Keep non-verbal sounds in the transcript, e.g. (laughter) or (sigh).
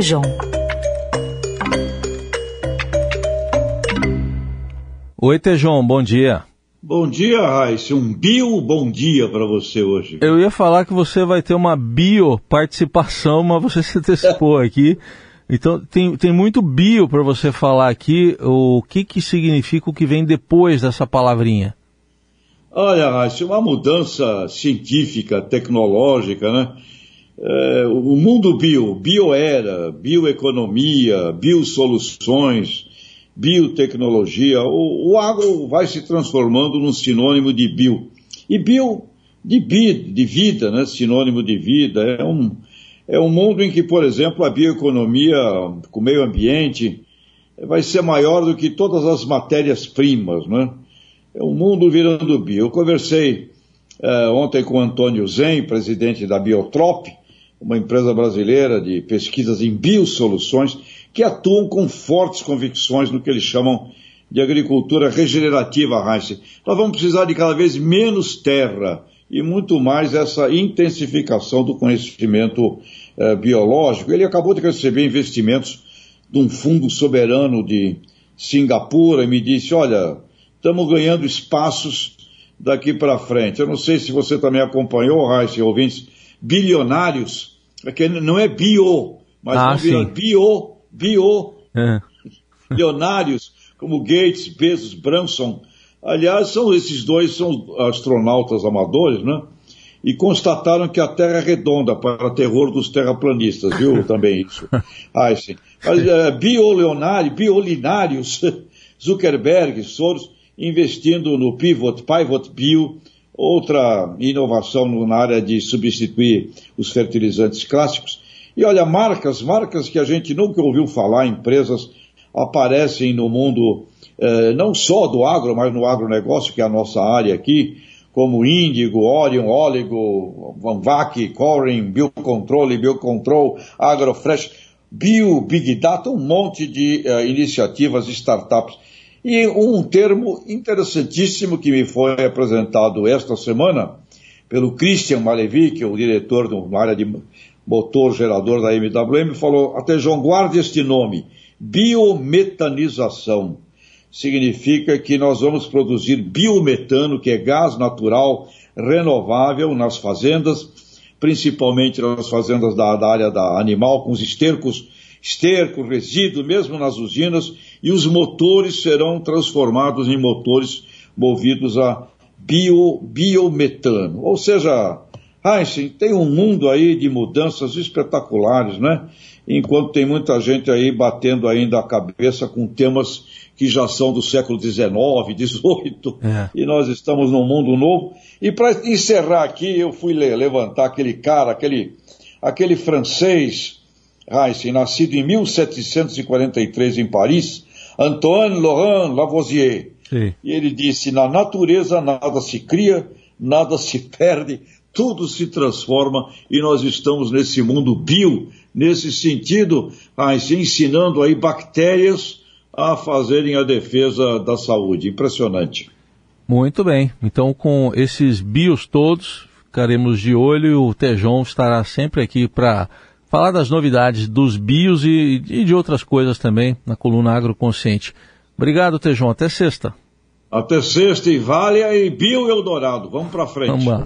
João. Oi, Tejon, bom dia. Bom dia, Raíssa. Um bio bom dia para você hoje. Eu ia falar que você vai ter uma bio participação, mas você (laughs) se antecipou aqui. Então, tem, tem muito bio para você falar aqui. O que, que significa o que vem depois dessa palavrinha? Olha, Raíssa, uma mudança científica, tecnológica, né? É, o mundo bio, bioera, bioeconomia, biosoluções, biotecnologia, o, o agro vai se transformando num sinônimo de bio. E bio de, bi, de vida, né? sinônimo de vida. É um, é um mundo em que, por exemplo, a bioeconomia com o meio ambiente vai ser maior do que todas as matérias-primas. Né? É um mundo virando bio. Eu conversei é, ontem com o Antônio Zen, presidente da Biotrop, uma empresa brasileira de pesquisas em biosoluções, que atuam com fortes convicções no que eles chamam de agricultura regenerativa, Heinz. Nós vamos precisar de cada vez menos terra e muito mais essa intensificação do conhecimento eh, biológico. Ele acabou de receber investimentos de um fundo soberano de Singapura e me disse, olha, estamos ganhando espaços daqui para frente. Eu não sei se você também acompanhou, Raíssa, ouvintes, bilionários, é que não é bio, mas Ah, bio, bio, (laughs) É. bilionários como Gates, Bezos, Branson. Aliás, são esses dois são astronautas amadores, né? E constataram que a Terra é redonda para terror dos terraplanistas, viu? (laughs) Também isso. Ah, sim. Mas é, bioleonário, biolinários, (laughs) Zuckerberg, Soros, investindo no Pivot, Pivot Bio, outra inovação no- na área de substituir os fertilizantes clássicos. E olha, marcas, marcas que a gente nunca ouviu falar, empresas aparecem no mundo eh, não só do agro, mas no agronegócio, que é a nossa área aqui, como Índigo, Orion, Oligo, Vanvac, Corin, Biocontrole, Biocontrol, Agrofresh, Bio, Big Data, um monte de eh, iniciativas, startups. E um termo interessantíssimo que me foi apresentado esta semana pelo Christian Malevich, que é o diretor de uma área de motor gerador da MWM, falou, até João, guarde este nome, biometanização. Significa que nós vamos produzir biometano, que é gás natural renovável nas fazendas, principalmente nas fazendas da, da área da animal, com os estercos, esterco, resíduo, mesmo nas usinas, e os motores serão transformados em motores movidos a bio, biometano. Ou seja, Heinz, tem um mundo aí de mudanças espetaculares, né? Enquanto tem muita gente aí batendo ainda a cabeça com temas que já são do século XIX, XVIII, É. e nós estamos num mundo novo. E para encerrar aqui, eu fui le- levantar aquele cara, aquele, aquele francês, Heinz, nascido em 1743 em Paris, Antoine Laurent Lavoisier. Sim. E ele disse: na natureza nada se cria, nada se (laughs) perde, tudo se transforma e nós estamos nesse mundo bio, nesse sentido, se ensinando aí bactérias a fazerem a defesa da saúde. Impressionante. Muito bem. Então, com esses bios todos, ficaremos de olho e o Tejon estará sempre aqui para falar das novidades dos bios e, e de outras coisas também na coluna Agroconsciente. Obrigado, Tejon. Até sexta. Até sexta e Vália e Bio Eldorado. Vamos para frente. Vamos lá.